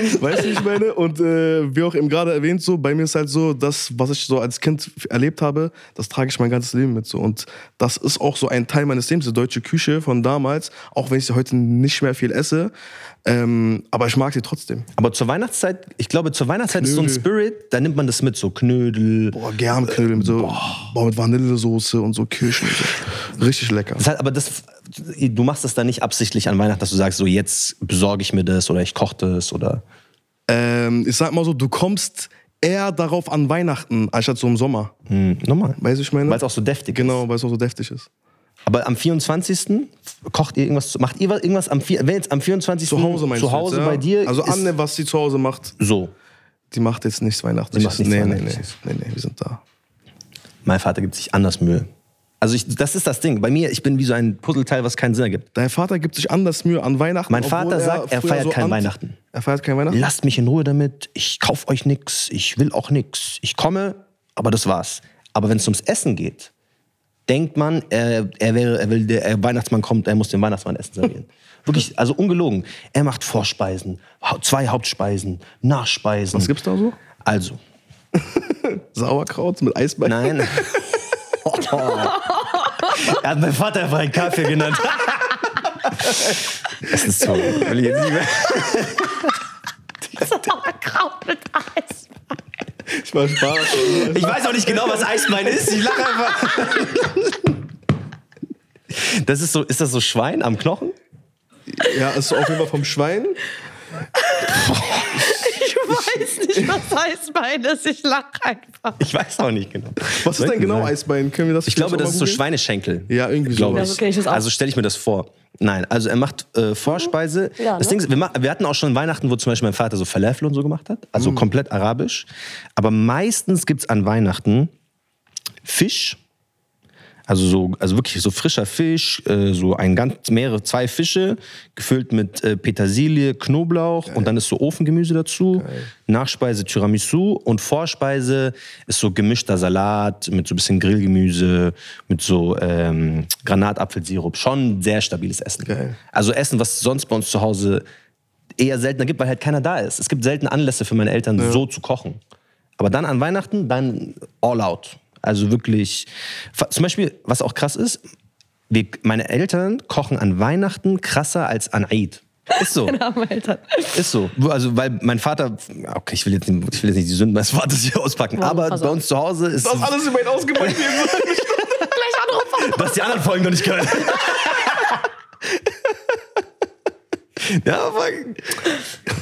Kartoffelbrei. Weißt du, wie ich meine? Und äh, wie auch eben gerade erwähnt, so, bei mir ist halt so, das, was ich so als Kind erlebt habe, das trage ich mein ganzes Leben mit so. Und das ist auch so ein Teil meines Lebens, die deutsche Küche von damals, auch wenn ich sie heute nicht mehr viel esse. Ähm, aber ich mag sie trotzdem. Aber zur Weihnachtszeit, ich glaube, zur Weihnachtszeit ist so ein Knödel. Spirit, da nimmt man das mit, so Knödel. Boah, gern Knödel mit so boah, mit Vanillesoße und so Kirschen. So. Richtig lecker. Das heißt, aber das, du machst das dann nicht absichtlich an Weihnachten, dass du sagst, so jetzt besorge ich mir das oder ich koche das oder. Ähm, ich sag mal so, du kommst eher darauf an Weihnachten, anstatt so im Sommer. Hm, normal. Weißt du, ich meine? Weil es auch so deftig Genau, ist. weil es auch so deftig ist. Aber am 24. kocht ihr irgendwas, macht ihr was- irgendwas am, wenn jetzt am 24. Zu Hause meinst zu Hause jetzt, ja? bei dir? Also Anne, was sie zu Hause macht, so. die macht jetzt nichts Weihnachtliches. Die macht nichts nee, nee, nee, nee, wir sind da. Mein Vater gibt sich anders Mühe. Also ich, das ist das Ding. Bei mir, ich bin wie so ein Puzzleteil, was keinen Sinn ergibt. Dein Vater gibt sich anders Mühe an Weihnachten. Mein Vater sagt, er feiert kein anti- Weihnachten. Er feiert kein Weihnachten? Lasst mich in Ruhe damit. Ich kauf euch nix. Ich will auch nix. Ich komme, aber das war's. Aber wenn es ums Essen geht, denkt man, er, er, wäre, er will, der Weihnachtsmann kommt, er muss dem Weihnachtsmann Essen servieren. (laughs) Wirklich, also ungelogen. Er macht Vorspeisen, zwei Hauptspeisen, Nachspeisen. Was gibt's da so? Also, (laughs) Sauerkraut mit Eisbein? nein. (laughs) er hat meinen Vater einfach einen Kaffee genannt. (laughs) das ist so. Will ich jetzt nicht mehr. Sauerkraut mit Eis. Ich war Spaß. Ich weiß auch nicht genau, was Eisbein ist. Ich lache einfach. Das ist so, ist das so Schwein am Knochen? ja, ist auf jeden Fall vom Schwein. (laughs) Ich weiß nicht, was (laughs) Eisbein ist. Ich lache einfach. Ich weiß auch nicht genau. Was ist denn genau? Eisbein? Können wir das Ich glaube, das ist so? Schweineschenkel. Ja, irgendwie glaube so. ich. Ja, so ich das auch. Also stelle ich mir das vor. Nein, also er macht äh, Vorspeise. Ja, das ne? Ding ist, wir, wir hatten auch schon Weihnachten, wo zum Beispiel mein Vater so Falafel und so gemacht hat. Also komplett arabisch. Aber meistens gibt es an Weihnachten Fisch. Also so, also wirklich so frischer Fisch, äh, so ein ganz mehrere zwei Fische gefüllt mit äh, Petersilie, Knoblauch und dann ist so Ofengemüse dazu. Nachspeise Tiramisu und Vorspeise ist so gemischter Salat mit so ein bisschen Grillgemüse, mit so ähm, Granatapfelsirup. Schon sehr stabiles Essen. Geil. Also Essen, was sonst bei uns zu Hause eher seltener gibt, weil halt keiner da ist. Es gibt selten Anlässe für meine Eltern, so zu kochen. Aber dann an Weihnachten, dann all out. Also wirklich. Zum Beispiel, was auch krass ist, wir, meine Eltern kochen an Weihnachten krasser als an Eid. Ist so. (laughs) Eltern. Ist so. Also, weil mein Vater, okay, ich will jetzt nicht, ich will jetzt nicht die Sünden meines Vaters hier auspacken, Warum aber pass bei uns zu Hause ist. Das ist alles über ihn ausgebeutet. (laughs) Gleich anrufen. Du hast die anderen Folgen noch nicht gehört. (laughs) ja.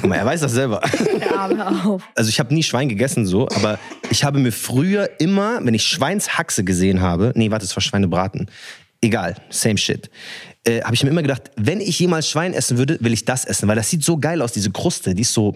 Guck mal, er weiß das selber. Ja, hör auf. Also ich habe nie Schwein gegessen so, aber ich habe mir früher immer, wenn ich Schweinshaxe gesehen habe, nee, warte, es war Schweinebraten. Egal, same shit. Äh, habe ich mir immer gedacht, wenn ich jemals Schwein essen würde, will ich das essen, weil das sieht so geil aus, diese Kruste, die ist so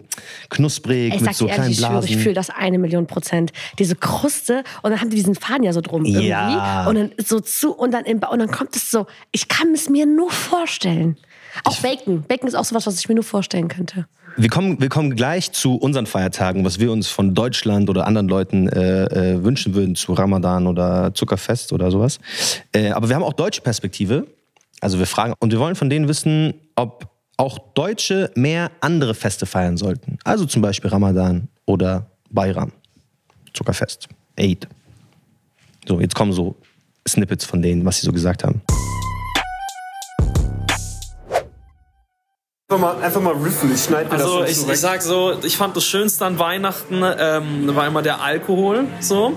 knusprig Ich mit so dir kleinen ehrlich, ich Blasen. ich fühle das eine Million Prozent. Diese Kruste und dann haben die diesen Faden ja so drum irgendwie. Ja. Und dann so zu und dann, im, und dann kommt es so. Ich kann es mir nur vorstellen. Auch Bacon. Bacon ist auch sowas, was ich mir nur vorstellen könnte. Wir kommen, wir kommen gleich zu unseren Feiertagen, was wir uns von Deutschland oder anderen Leuten äh, äh, wünschen würden, zu Ramadan oder Zuckerfest oder sowas. Äh, aber wir haben auch deutsche Perspektive. Also wir fragen, und wir wollen von denen wissen, ob auch Deutsche mehr andere Feste feiern sollten. Also zum Beispiel Ramadan oder Bayram, Zuckerfest, Eid. So, jetzt kommen so Snippets von denen, was sie so gesagt haben. Einfach mal, einfach mal riffen, ich schneide mir Also das ich, so ich weg. sag so, ich fand das Schönste an Weihnachten ähm, war immer der Alkohol so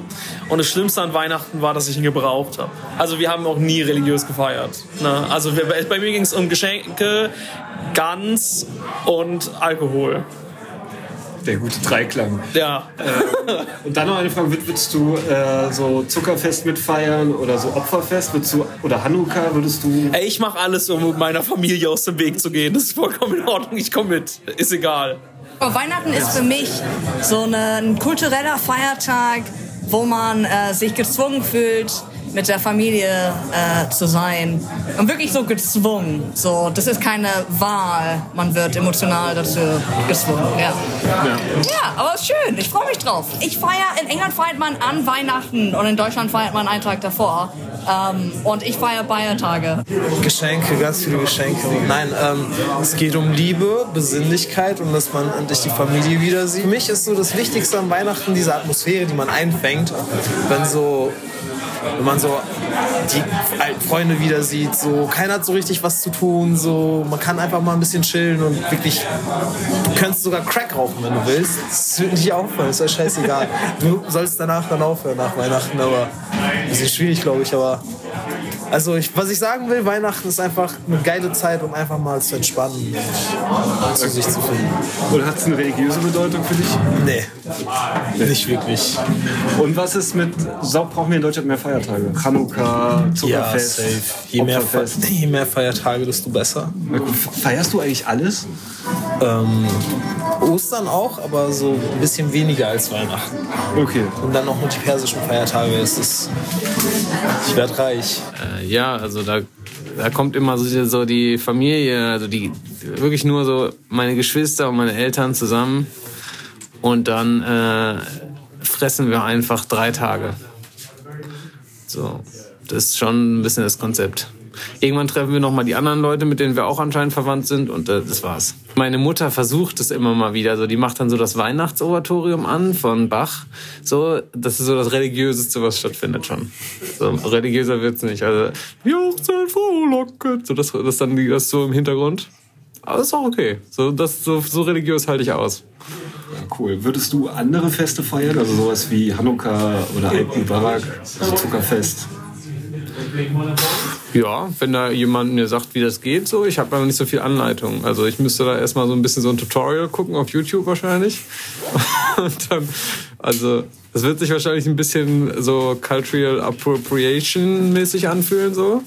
und das Schlimmste an Weihnachten war, dass ich ihn gebraucht habe. Also wir haben auch nie religiös gefeiert. Ne? Also wir, bei mir ging es um Geschenke, Gans und Alkohol. Der gute Dreiklang. Ja, Und dann noch eine Frage, würd- würdest du äh, so Zuckerfest mitfeiern oder so Opferfest? Würdest du, oder Hanukkah würdest du... Ey, ich mache alles, um meiner Familie aus dem Weg zu gehen. Das ist vollkommen in Ordnung. Ich komme mit. Ist egal. Aber Weihnachten ist für mich so eine, ein kultureller Feiertag, wo man äh, sich gezwungen fühlt, mit der Familie äh, zu sein. Und wirklich so gezwungen. So, das ist keine Wahl. Man wird emotional dazu gezwungen. Ja, ja aber ist schön. Ich freue mich drauf. Ich feiere, in England feiert man an Weihnachten und in Deutschland feiert man einen Tag davor. Ähm, und ich feiere Feiertage. Geschenke, ganz viele Geschenke. Nein, ähm, es geht um Liebe, Besinnlichkeit und dass man endlich die Familie wieder sieht. Für mich ist so das Wichtigste an Weihnachten diese Atmosphäre, die man einfängt, wenn so wenn man so die alten Freunde wieder sieht, so keiner hat so richtig was zu tun, so man kann einfach mal ein bisschen chillen und wirklich, du könntest sogar Crack rauchen, wenn du willst. Das wird nicht auffallen, ist ja scheißegal. Du sollst danach dann aufhören, nach Weihnachten, aber ein bisschen schwierig, glaube ich, aber also ich, was ich sagen will, Weihnachten ist einfach eine geile Zeit, um einfach mal zu entspannen und zu sich zu finden. Oder hat es eine religiöse Bedeutung für dich? Nee, nicht wirklich. Und was ist mit, brauchen wir in Deutschland mehr Feiertage? Chanukka, Ja, Zuckerfest, safe. Je mehr, Opferfest. (laughs) je mehr Feiertage, desto besser. Feierst du eigentlich alles? Ähm, Ostern auch, aber so ein bisschen weniger als Weihnachten. Okay. Und dann noch nur die persischen Feiertage. Es ist, ich werde reich. Äh, ja, also da, da kommt immer so, so die Familie, also die wirklich nur so meine Geschwister und meine Eltern zusammen und dann äh, fressen wir einfach drei Tage. So, das ist schon ein bisschen das Konzept. Irgendwann treffen wir noch mal die anderen Leute, mit denen wir auch anscheinend verwandt sind und äh, das war's. Meine Mutter versucht es immer mal wieder, so die macht dann so das Weihnachtsoratorium an von Bach. So, das ist so das religiöseste, was stattfindet schon. So religiöser wird's nicht. Also die Hochzeit frohlocket, so das, das dann das so im Hintergrund. Aber ist auch okay. So das so, so religiös halte ich aus. Cool. Würdest du andere Feste feiern? Also sowas wie Hanukkah oder Eid Mubarak, also Zuckerfest? Ja, wenn da jemand mir sagt, wie das geht, so, ich habe aber nicht so viel Anleitung. Also ich müsste da erstmal so ein bisschen so ein Tutorial gucken auf YouTube wahrscheinlich. (laughs) Und dann, also das wird sich wahrscheinlich ein bisschen so Cultural Appropriation mäßig anfühlen, so.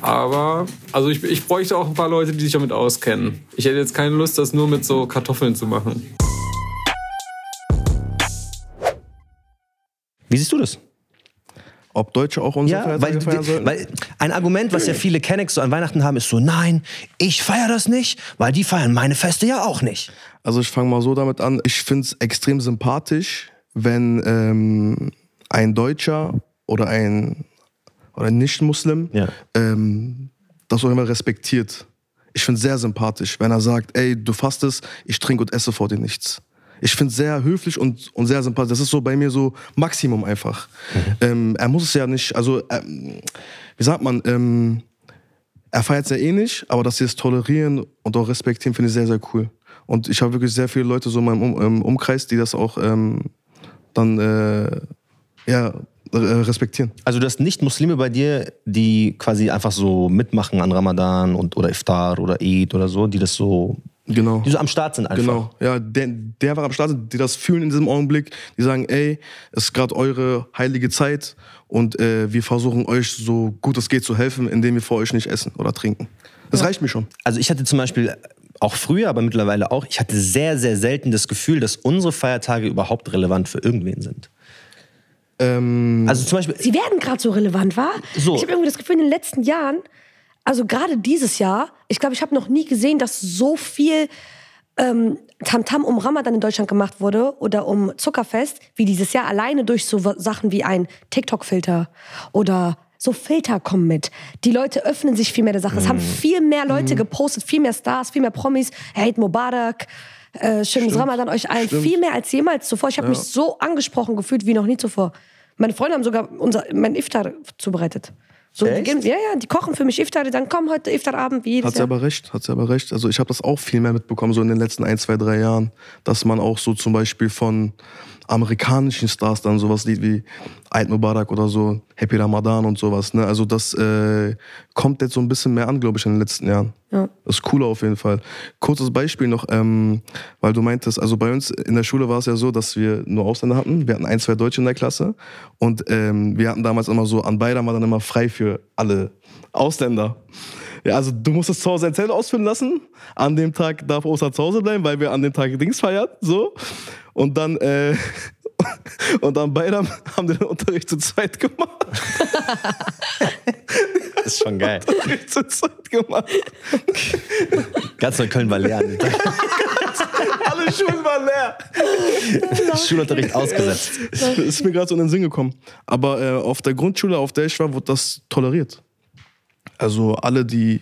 Aber, also ich, ich bräuchte auch ein paar Leute, die sich damit auskennen. Ich hätte jetzt keine Lust, das nur mit so Kartoffeln zu machen. Wie siehst du das? Ob Deutsche auch unsere Ja, Feiertage weil, feiern weil ein Argument, was ja viele Kennex so an Weihnachten haben, ist so, nein, ich feiere das nicht, weil die feiern meine Feste ja auch nicht. Also ich fange mal so damit an. Ich finde es extrem sympathisch, wenn ähm, ein Deutscher oder ein, oder ein Nicht-Muslim Ja. ähm, das auch immer respektiert. Ich finde es sehr sympathisch, wenn er sagt, ey, du fastest, ich trinke und esse vor dir nichts. Ich finde es sehr höflich und, und sehr sympathisch. Das ist so bei mir so Maximum einfach. Ähm, er muss es ja nicht, also ähm, wie sagt man, ähm, er feiert es ja eh nicht, aber dass sie es tolerieren und auch respektieren, finde ich sehr, sehr cool. Und ich habe wirklich sehr viele Leute so in meinem um im Umkreis, die das auch ähm, dann äh, ja, äh, respektieren. Also du hast nicht Muslime bei dir, die quasi einfach so mitmachen an Ramadan und, oder Iftar oder Eid oder so, die das so, Genau. die so am Start sind einfach. Genau, ja, der, der war am Start, die das fühlen in diesem Augenblick, die sagen, ey, es ist gerade eure heilige Zeit und äh, wir versuchen euch so gut es geht zu helfen, indem wir vor euch nicht essen oder trinken. Das reicht mir schon. Also ich hatte zum Beispiel auch früher, aber mittlerweile auch, ich hatte sehr, sehr selten das Gefühl, dass unsere Feiertage überhaupt relevant für irgendwen sind. Ähm, Also zum Beispiel, Sie werden gerade so relevant, war? So. Ich habe irgendwie das Gefühl, in den letzten Jahren, also gerade dieses Jahr, ich glaube, ich habe noch nie gesehen, dass so viel ähm, Tamtam um Ramadan in Deutschland gemacht wurde oder um Zuckerfest, wie dieses Jahr alleine durch so Sachen wie ein TikTok-Filter oder so Filter kommen mit. Die Leute öffnen sich viel mehr der Sache. Es haben Mhm. viel mehr Leute gepostet, viel mehr Stars, viel mehr Promis. Hey, Mubarak, äh, schönes Ramadan euch allen. Viel mehr als jemals zuvor. Ich habe mich so angesprochen gefühlt wie noch nie zuvor. Meine Freunde haben sogar unser, mein Iftar zubereitet. So, die ja, ja, die kochen für mich Iftar, dann komm heute Iftarabend wie jedes Hat sie Jahr. aber recht, hat sie aber recht. Also ich habe das auch viel mehr mitbekommen, so in den letzten ein, zwei, drei Jahren, dass man auch so zum Beispiel von amerikanischen Stars dann sowas sieht wie Eid Mubarak oder so, Happy Ramadan und sowas. Ne? Also das äh, kommt jetzt so ein bisschen mehr an, glaube ich, in den letzten Jahren. Ja. Das ist cooler auf jeden Fall. Kurzes Beispiel noch, ähm, weil du meintest, also bei uns in der Schule war es ja so, dass wir nur Ausländer hatten. Wir hatten ein, zwei Deutsche in der Klasse und ähm, wir hatten damals immer so, an beidem war dann immer frei für alle Ausländer. Ja, also du musstest zu Hause ein Zelt ausfüllen lassen. An dem Tag darf Oster zu Hause bleiben, weil wir an dem Tag Dings feiern. So. Und dann, äh, (laughs) und dann beide haben den Unterricht zu zweit gemacht. das ist schon geil. Unterricht zu zweit gemacht. Ganz Neukölln war leer. Alle Schulen waren leer. Schulunterricht (laughs) ausgesetzt. Das ist mir gerade so in den Sinn gekommen. Aber äh, auf der Grundschule, auf der ich war, wurde das toleriert. Also alle, die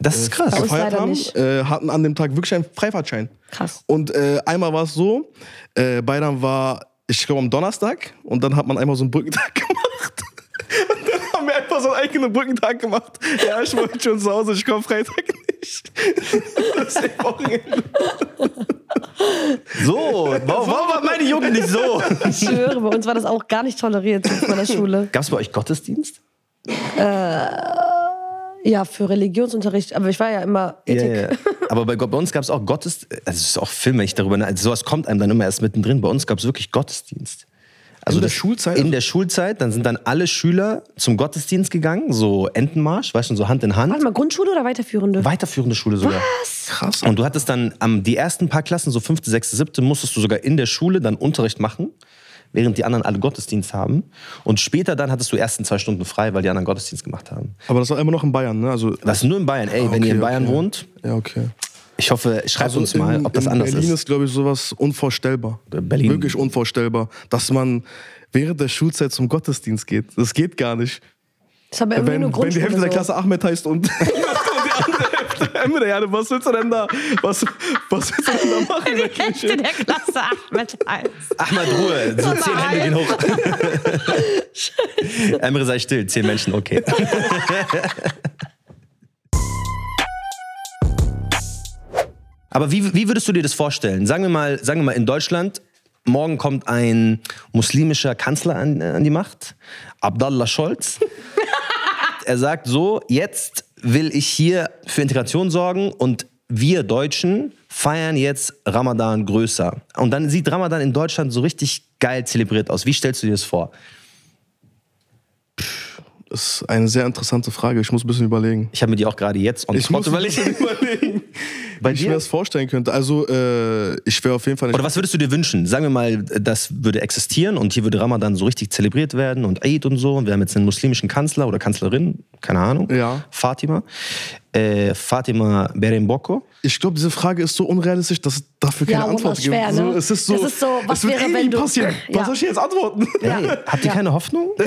Das ist krass. Bei uns gefeiert haben, äh, hatten an dem Tag wirklich einen Freifahrtschein. Krass. Und äh, einmal war es so, äh, Bayern war, ich glaube, am Donnerstag und dann hat man einmal so einen Brückentag (laughs) gemacht. so einen eigenen Brückentag gemacht. Ja, ich wollte schon zu Hause, ich komme Freitag nicht. (laughs) Das ist Wochenende. So, warum, war meine Jugend nicht so? Ich schwöre, bei uns war das auch gar nicht toleriert in meiner Schule. Gab es bei euch Gottesdienst? Ja, für Religionsunterricht, aber ich war ja immer Ethik. Ja, ja. (laughs) Aber bei, bei uns gab es auch Gottesdienst. Also es ist auch Film, wenn ich darüber nach- also sowas kommt einem dann immer erst mittendrin. Bei uns gab es wirklich Gottesdienst. Also In der das- Schulzeit? In der Schulzeit, dann sind dann alle Schüler zum Gottesdienst gegangen, so Entenmarsch, weißt du, so Hand in Hand. Warte mal, Grundschule oder weiterführende? Weiterführende Schule sogar. Was? Krass. Und du hattest dann am die ersten paar Klassen, so fünfte, sechste, siebte, musstest du sogar in der Schule dann Unterricht machen, während die anderen alle Gottesdienst haben. Und später dann hattest du ersten zwei Stunden frei, weil die anderen Gottesdienst gemacht haben. Aber das war immer noch in Bayern, ne? Also, Das ist nur in Bayern. Ey, wenn okay, ihr in Bayern okay. wohnt, ja, okay. ich hoffe, schreibt Also uns mal, in, ob das in anders Berlin ist. ist, glaube ich, sowas unvorstellbar. Berlin. Wirklich unvorstellbar, dass man während der Schulzeit zum Gottesdienst geht. Das geht gar nicht. Das ist aber irgendwie Wenn, nur wenn die. Hälfte der so. Klasse Ahmed heißt und, (laughs) (laughs) (laughs) und die andere Hälfte Emre, ja, was willst du denn da? Was, was willst du denn da machen? in der Die Hälfte der Klasse Ahmed heißt. Ahmad Ruhe, so zehn Hände gehen hoch. Emre, sei still, zehn Menschen, okay. (laughs) Aber wie, wie würdest du dir das vorstellen? Sagen wir mal, sagen wir mal in Deutschland, morgen kommt ein muslimischer Kanzler an, äh, an die Macht, Abdallah Scholz. (laughs) er sagt so, jetzt will ich hier für Integration sorgen und wir Deutschen feiern jetzt Ramadan größer. Und dann sieht Ramadan in Deutschland so richtig geil zelebriert aus. Wie stellst du dir das vor? Das ist eine sehr interessante Frage. Ich muss ein bisschen überlegen. Ich habe mir die auch gerade jetzt on Ich muss überlegen, Bei wie ich mir dir? das vorstellen könnte. Also, äh, ich wäre auf jeden Fall nicht. Oder was würdest du dir wünschen? Sagen wir mal, das würde existieren und hier würde Ramadan so richtig zelebriert werden und Eid und so. Und wir haben jetzt einen muslimischen Kanzler oder Kanzlerin, keine Ahnung. Ja. Fatima. Äh, Fatima Beremboko. Ich glaube, diese Frage ist so unrealistisch, dass es dafür keine Ja, Antwort ist schwer, gibt. ne? So, es ist so, Das ist so, was es wird wäre, irgendwie wenn du- passieren. Ja. Was soll ich jetzt antworten? Hey, habt ihr keine Hoffnung? (laughs)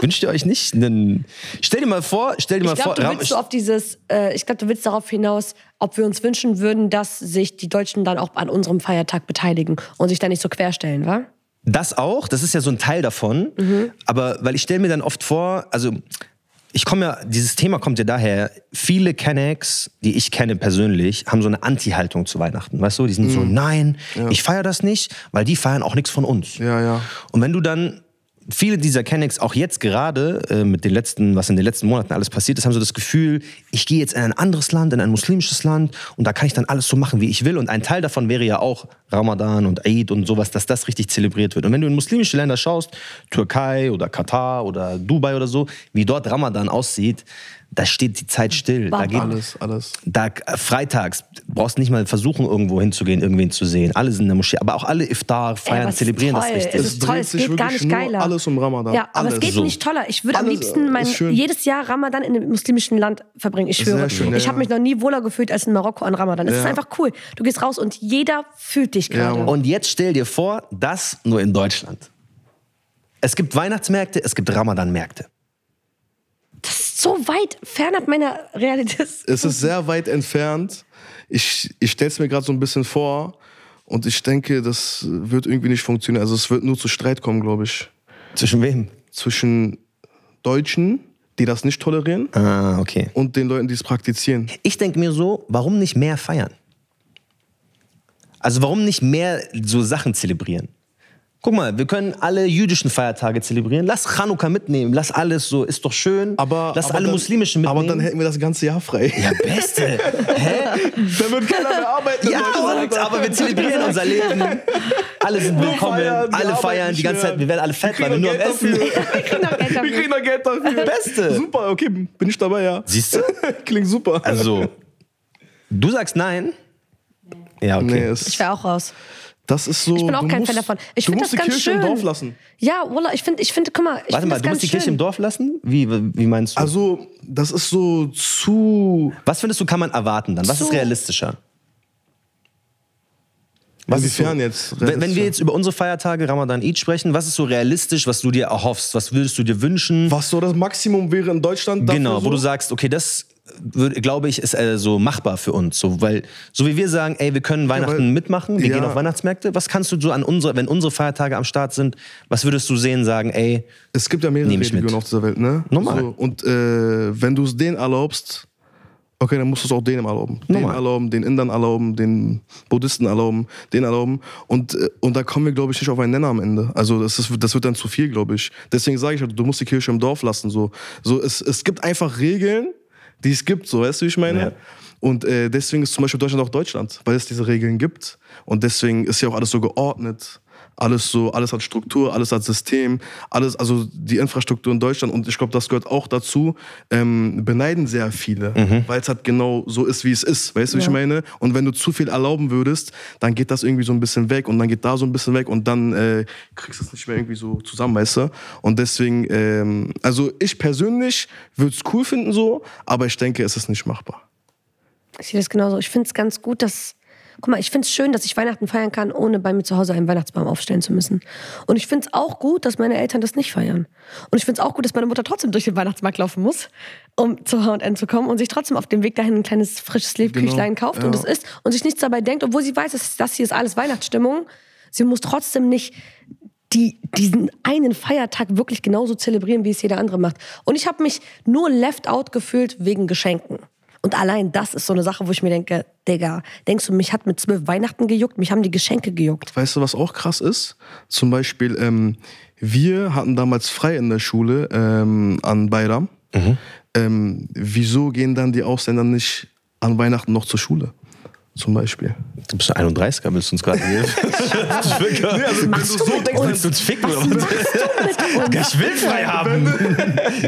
Wünscht ihr euch nicht? Einen, stell dir mal vor, stell dir mal Ich glaube, vor, du willst so auf dieses, äh, ich glaube, du willst darauf hinaus, ob wir uns wünschen würden, dass sich die Deutschen dann auch an unserem Feiertag beteiligen und sich da nicht so querstellen, wa? Das auch, das ist ja so ein Teil davon. Aber weil ich stelle mir dann oft vor, also ich komme ja, dieses Thema kommt ja daher, viele Kennex, die ich kenne persönlich, haben so eine Anti-Haltung zu Weihnachten. Weißt du, die sind so, nein, ich feiere das nicht, weil die feiern auch nichts von uns. Ja, ja. Und wenn du dann viele dieser Kennex, auch jetzt gerade äh, mit den letzten, was in den letzten Monaten alles passiert ist, haben so das Gefühl, ich gehe jetzt in ein anderes Land, in ein muslimisches Land und da kann ich dann alles so machen, wie ich will. Und ein Teil davon wäre ja auch Ramadan und Eid und sowas, dass das richtig zelebriert wird. Und wenn du in muslimische Länder schaust, Türkei oder Katar oder Dubai oder so, wie dort Ramadan aussieht, da steht die Zeit still. Da geht, Alles, alles. da, äh, freitags brauchst nicht mal versuchen, irgendwo hinzugehen, irgendwen zu sehen. Alle sind in der Moschee, aber auch alle Iftar feiern, es ist zelebrieren das toll. richtig. Es Es ist toll, es geht gar wirklich nicht nur geiler. alles um Ramadan. Ja, aber es Alles. geht So. nicht toller. Ich würde am liebsten mein, ist schön. jedes Jahr Ramadan in einem muslimischen Land verbringen. Ich schwöre. Schön, ja, ich habe ja. mich noch nie wohler gefühlt als in Marokko an Ramadan. Es ist Ja. einfach cool. Du gehst raus und jeder fühlt dich gerade. Mann. Und jetzt stell dir vor, das nur in Deutschland. Es gibt Weihnachtsmärkte, es gibt Ramadan-Märkte. Das ist so weit fernab meiner Realität. Es ist sehr weit entfernt. Ich, ich stelle es mir gerade so ein bisschen vor und ich denke, das wird irgendwie nicht funktionieren. Also es wird nur zu Streit kommen, glaube ich. Zwischen wem? Zwischen Deutschen, die das nicht tolerieren, Ah, okay. und den Leuten, die es praktizieren. Ich denke mir so, warum nicht mehr feiern? Also warum nicht mehr so Sachen zelebrieren? Guck mal, wir können alle jüdischen Feiertage zelebrieren. Lass Chanukka mitnehmen. Lass alles so, ist doch schön. Aber, Lass aber alle dann, muslimischen mitnehmen. Aber dann hätten wir das ganze Jahr frei. ja, beste. (laughs) Hä? dann wird keiner mehr arbeiten. Ja, und, aber wir zelebrieren unser Leben. Alle sind willkommen. feiern, wir alle feiern die ganze mehr. Zeit. Wir werden alle fett, Wir weil wir nur am Essen. Wir kriegen noch Geld Wir dafür. kriegen noch Geld dafür. Beste. Super, okay, bin ich dabei, ja. Siehst du? (laughs) Klingt super. Also, du sagst nein? Ja, okay. nee, Ich wäre auch raus. Das ist so. Ich bin auch du kein musst, Fan davon. Ich du find musst das die ganz Kirche im schön. Dorf lassen. Ja, Wallah, ich finde, ich find, guck mal, ich Warte find mal, das du ganz musst die schön. Kirche im Dorf lassen? Wie, wie meinst du? Also, das ist so zu. Was findest du, kann man erwarten dann? Was ist So. realistischer? Was ist Inwiefern so, jetzt? Wenn, wenn wir jetzt über unsere Feiertage Ramadan Eid sprechen, was ist so realistisch, was du dir erhoffst? Was würdest du dir wünschen? Was so das Maximum wäre in Deutschland? Dafür genau, so? wo du sagst, okay, das würd, glaube ich, ist äh, so machbar für uns. So, weil, so wie wir sagen, ey, wir können Weihnachten weil- mitmachen, wir ja. gehen auf Weihnachtsmärkte. Was kannst du so an unsere, wenn unsere Feiertage am Start sind, was würdest du sehen, sagen, ey, Es gibt ja mehrere. Religionen auf dieser Welt, ne? Normal. So, und äh, wenn du es denen erlaubst, okay, dann musst du es auch denen erlauben. Den Normal. erlauben, den Indern erlauben, den Buddhisten erlauben, den erlauben. Und, äh, und da kommen wir, glaube ich, nicht auf einen Nenner am Ende. Also das, ist, das wird dann zu viel, glaube ich. Deswegen sage ich, halt, du musst die Kirche im Dorf lassen. So. So, es, es gibt einfach Regeln, die es gibt, so, weißt du, wie ich meine? Ja. Und äh, deswegen ist zum Beispiel Deutschland auch Deutschland, weil es diese Regeln gibt. Und deswegen ist ja auch alles so geordnet. Alles so, alles hat Struktur, alles hat System, alles, also die Infrastruktur in Deutschland und ich glaube, das gehört auch dazu, ähm, beneiden sehr viele, weil es halt genau so ist, wie es ist, weißt du, wie ich meine? Und wenn du zu viel erlauben würdest, dann geht das irgendwie so ein bisschen weg und dann geht da so ein bisschen weg und dann äh, kriegst du es nicht mehr irgendwie so zusammen, weißt du? Und deswegen, ähm, also ich persönlich würde es cool finden so, aber ich denke, es ist nicht machbar. Ich sehe das genauso. Ich finde es ganz gut, dass. Guck mal, ich finde es schön, dass ich Weihnachten feiern kann, ohne bei mir zu Hause einen Weihnachtsbaum aufstellen zu müssen. Und ich finde es auch gut, dass meine Eltern das nicht feiern. Und ich finde es auch gut, dass meine Mutter trotzdem durch den Weihnachtsmarkt laufen muss, um zu H&N zu kommen und sich trotzdem auf dem Weg dahin ein kleines frisches Lebküchlein Genau, kauft und ja. es isst und sich nichts dabei denkt, obwohl sie weiß, dass das hier ist alles Weihnachtsstimmung. Sie muss trotzdem nicht die, diesen einen Feiertag wirklich genauso zelebrieren, wie es jeder andere macht. Und ich habe mich nur left out gefühlt wegen Geschenken. Und allein das ist so eine Sache, wo ich mir denke, Digga, denkst du, mich hat mit zwölf Weihnachten gejuckt, mich haben die Geschenke gejuckt. Weißt du, was auch krass ist? Zum Beispiel, ähm, wir hatten damals frei in der Schule ähm, an Bayram. Ähm, wieso gehen dann die Ausländer nicht an Weihnachten noch zur Schule? Zum Beispiel. du bist 31er, willst du uns gerade (laughs) du so Willst du uns ficken oder was? (laughs) Ich will frei haben.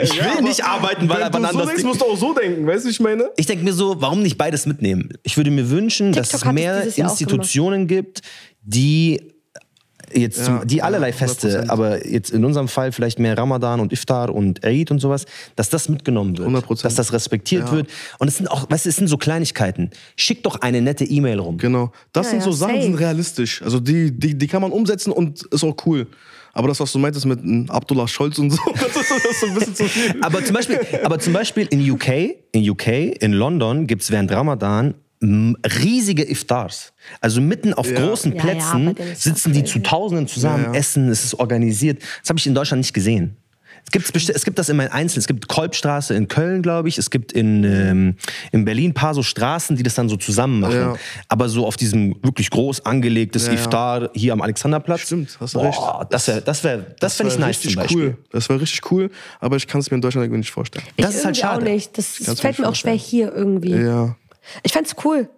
Ich will nicht arbeiten, weil aber Wenn du so anders. denkst, musst du auch so denken, weißt du, wie ich meine? Ich denke mir so, warum nicht beides mitnehmen? Ich würde mir wünschen, dass TikTok es hat es mehr Institutionen gibt, die jetzt Ja, die ja, allerlei Feste, 100%. aber jetzt in unserem Fall vielleicht mehr Ramadan und Iftar und Eid und sowas, dass das mitgenommen wird, 100%. dass das respektiert wird. Und es sind auch, weißt du, es sind so Kleinigkeiten. Schick doch eine nette E-Mail rum. Genau. Das Ja, sind ja, so Sachen, die sind realistisch. Also die, die, die kann man umsetzen und ist auch cool. Aber das, was du meintest mit mm, Abdullah Scholz und so, (laughs) das ist, das ist so ein bisschen zu viel. Aber zum Beispiel, aber zum Beispiel in UK, in UK, in London gibt es während Ramadan riesige Iftars. Also mitten auf Ja. großen Ja, ja, Plätzen denen ist sitzen das die zu Tausenden zusammen, Ja, ja. essen, es ist organisiert. Das habe ich in Deutschland nicht gesehen. Es, gibt's besti- es gibt das immer in Einzelnen. Es gibt Kolbstraße in Köln, glaube ich. Es gibt in, ähm, in Berlin ein paar so Straßen, die das dann so zusammen machen. Ja. Aber so auf diesem wirklich groß angelegtes Ja, ja. Iftar hier am Alexanderplatz. Stimmt, hast du Boah, recht. Das wäre, das wäre, das fände ich war nice zum richtig Beispiel. cool. Das war richtig cool, aber ich kann es mir in Deutschland irgendwie nicht vorstellen. Das ich ist halt schade. auch nicht. Das, das fällt mir mir auch schwer hier irgendwie. Ja. Ich fänd's cool.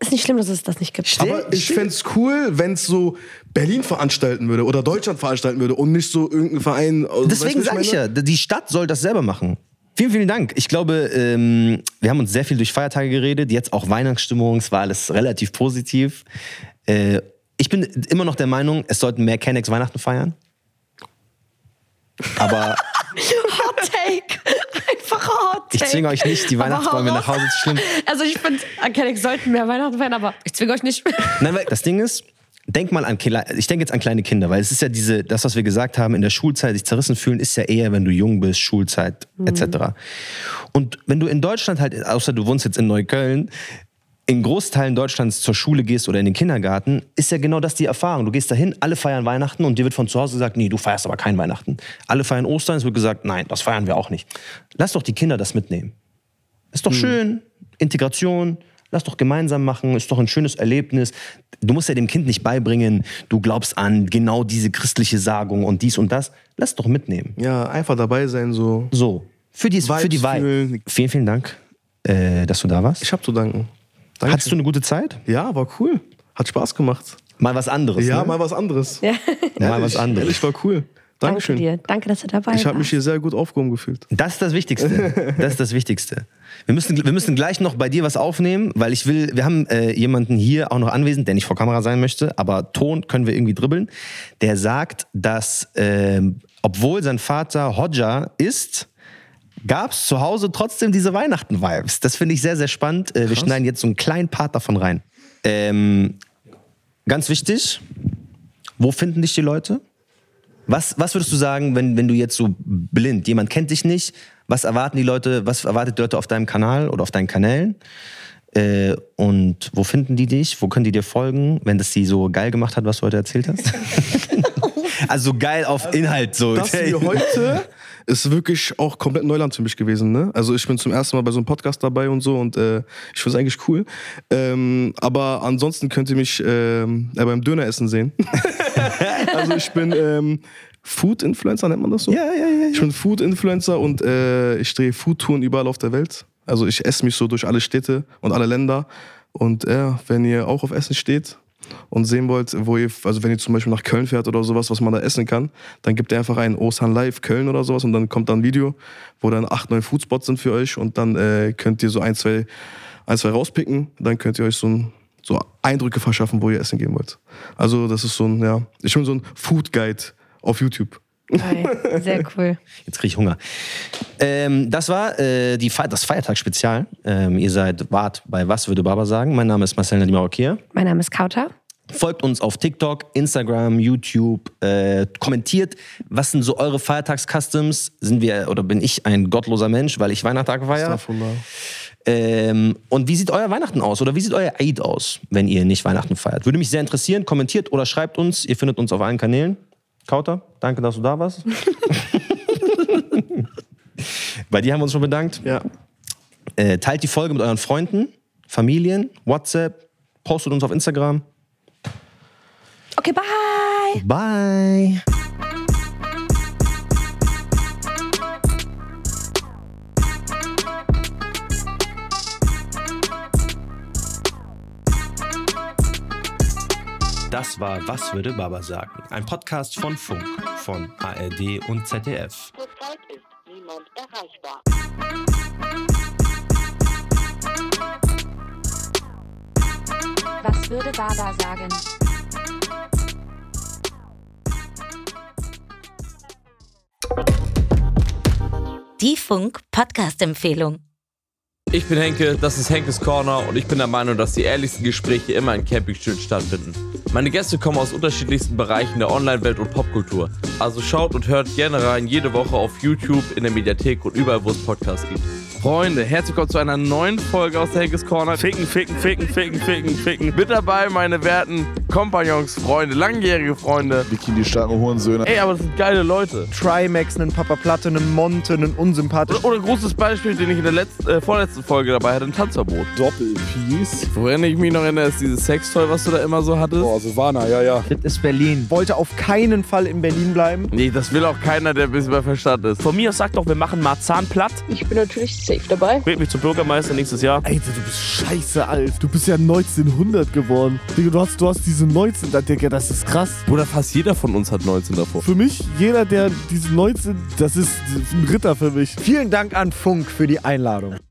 Ist nicht schlimm, dass es das nicht gibt. Aber ich fände es cool, wenn es so Berlin veranstalten würde oder Deutschland veranstalten würde und nicht so irgendein Verein. also, Deswegen sage ich ja, die Stadt soll das selber machen. Vielen, vielen Dank. Ich glaube, ähm, wir haben uns sehr viel durch Feiertage geredet. Jetzt auch Weihnachtsstimmung. Es war alles relativ positiv. Äh, ich bin immer noch der Meinung, es sollten mehr Kennex Weihnachten feiern. Aber (laughs) Hot Take. Einfach Hot Take. ich zwinge euch nicht, die Weihnachtsbäume nach Hause zu schlimmen. (laughs) Also ich finde, Kennex sollten mehr Weihnachten feiern, aber ich zwinge euch nicht. (laughs) Nein, weil das Ding ist, denk mal an, ich denke jetzt an kleine Kinder, weil es ist ja diese, das, was wir gesagt haben, in der Schulzeit sich zerrissen fühlen, ist ja eher, wenn du jung bist, Schulzeit etc. Und wenn du in Deutschland halt, außer du wohnst jetzt in Neukölln, in Großteilen Deutschlands zur Schule gehst oder in den Kindergarten, ist ja genau das die Erfahrung. Du gehst dahin, alle feiern Weihnachten und dir wird von zu Hause gesagt, nee, du feierst aber kein Weihnachten. Alle feiern Ostern, es wird gesagt, nein, das feiern wir auch nicht. Lass doch die Kinder das mitnehmen. Ist doch schön, Integration, lass doch gemeinsam machen, ist doch ein schönes Erlebnis. Du musst ja dem Kind nicht beibringen, du glaubst an genau diese christliche Sagung und dies und das. Lass doch mitnehmen. Ja, einfach dabei sein, so. So, für die, für die Vibes. Vielen, vielen Dank, äh, dass du da warst. Ich hab zu danken. Dankeschön. Hattest du eine gute Zeit? Ja, war cool. Hat Spaß gemacht. Mal was anderes. Ja, ne? mal was anderes. Ja. mal was anderes. Ehrlich, war cool. Danke Dankeschön. dir. Danke, dass du dabei Ich habe mich warst. hier sehr gut aufgehoben gefühlt. Das ist das Wichtigste. (laughs) Das ist das Wichtigste. Wir müssen, wir müssen gleich noch bei dir was aufnehmen, weil ich will, wir haben äh, jemanden hier auch noch anwesend, der nicht vor Kamera sein möchte, aber Ton können wir irgendwie dribbeln. Der sagt, dass ähm, obwohl sein Vater Hodja ist, gab es zu Hause trotzdem diese Weihnachten-Vibes. Das finde ich sehr, sehr spannend. Äh, wir schneiden jetzt so einen kleinen Part davon rein. Ähm, ganz wichtig, wo finden dich die Leute? Was, was würdest du sagen, wenn, wenn du jetzt so blind, jemand kennt dich nicht, Was erwarten die Leute, was erwartet die Leute auf deinem Kanal oder auf deinen Kanälen? Äh, und wo finden die dich? Wo können die dir folgen, wenn das sie so geil gemacht hat, was du heute erzählt hast? (laughs) also so geil auf Inhalt so. Das hier heute ist wirklich auch komplett Neuland für mich gewesen. Ne? Also ich bin zum ersten Mal bei so einem Podcast dabei und so und äh, ich finde es eigentlich cool. Ähm, aber ansonsten könnt ihr mich ähm, äh, beim Döneressen sehen. (laughs) also ich bin ähm, Food-Influencer, nennt man das so? Ja, ja, ja. Ich bin Food-Influencer und äh, ich drehe Food-Touren überall auf der Welt. Also ich esse mich so durch alle Städte und alle Länder. Und ja, wenn ihr auch auf Essen steht und sehen wollt, wo ihr, also wenn ihr zum Beispiel nach Köln fährt oder sowas, was man da essen kann, dann gebt ihr einfach ein Osan Live Köln oder sowas und dann kommt da ein Video, wo dann acht, neun Foodspots sind für euch und dann äh, könnt ihr so ein, zwei, ein, zwei rauspicken. Dann könnt ihr euch so, ein, so Eindrücke verschaffen, wo ihr essen gehen wollt. Also das ist so ein, ja, ich bin so ein Food Guide auf YouTube. Geil. Sehr (laughs) cool. Jetzt kriege ich Hunger. Ähm, das war äh, die Fe das Feiertagsspezial. Ähm, ihr seid, wart bei Was würde Baba sagen? Mein Name ist Marcel Nadim Marokir. Mein Name ist Kauta. Folgt uns auf TikTok, Instagram, YouTube, äh, kommentiert, was sind so eure Feiertags-Customs? Sind wir oder bin ich ein gottloser Mensch, weil ich Weihnachtstag feiere? Ähm, und wie sieht euer Weihnachten aus oder wie sieht euer Eid aus, wenn ihr nicht Weihnachten feiert? Würde mich sehr interessieren. Kommentiert oder schreibt uns. Ihr findet uns auf allen Kanälen. Kauter, danke, dass du da warst. (laughs) Bei dir haben wir uns schon bedankt. Ja. Äh, teilt die Folge mit euren Freunden, Familien, WhatsApp, postet uns auf Instagram. Okay, bye. Bye. Das war Was würde Baba sagen? Ein Podcast von Funk, von ARD und ZDF. Zurzeit ist niemand erreichbar. Was würde Baba sagen? Die Funk Podcast Empfehlung. Ich bin Henke, das ist Henkes Corner und ich bin der Meinung, dass die ehrlichsten Gespräche immer in Campingstühlen stattfinden. Meine Gäste kommen aus unterschiedlichsten Bereichen der Online-Welt und Popkultur. Also schaut und hört gerne rein jede Woche auf YouTube, in der Mediathek und überall, wo es Podcasts gibt. Freunde, herzlich willkommen zu einer neuen Folge aus der Henkes Corner. Ficken, ficken, ficken, ficken, ficken, ficken. Mit dabei meine werten Kompagnons, Freunde, langjährige Freunde. Bikini starken Hurensöhne. Ey, aber das sind geile Leute. Trimax, einen Papa Platte, einen Monte, einen unsympathischen. Oder, oder großes Beispiel, den ich in der letzten, äh, vorletzten Folge dabei hatte, ein Tanzverbot. Doppelpiece. Woran ich mich noch erinnere, ist dieses Sextoy, was du da immer so hattest. Boah, Silvana, ja, ja. Das ist Berlin. Wollte auf keinen Fall in Berlin bleiben. Nee, das will auch keiner, der ein bisschen bei Verstand ist. Von mir aus sagt doch, wir machen Marzahn platt. Ich bin natürlich safe dabei. Wählt mich zum Bürgermeister nächstes Jahr. Alter, du bist scheiße alt. Du bist ja 1900 geworden. Digga, du hast, du hast diese 19, da, Digga, das ist krass. Bruder, fast jeder von uns hat 19 davor. Für mich, jeder, der diese 19, das ist ein Ritter für mich. Vielen Dank an Funk für die Einladung.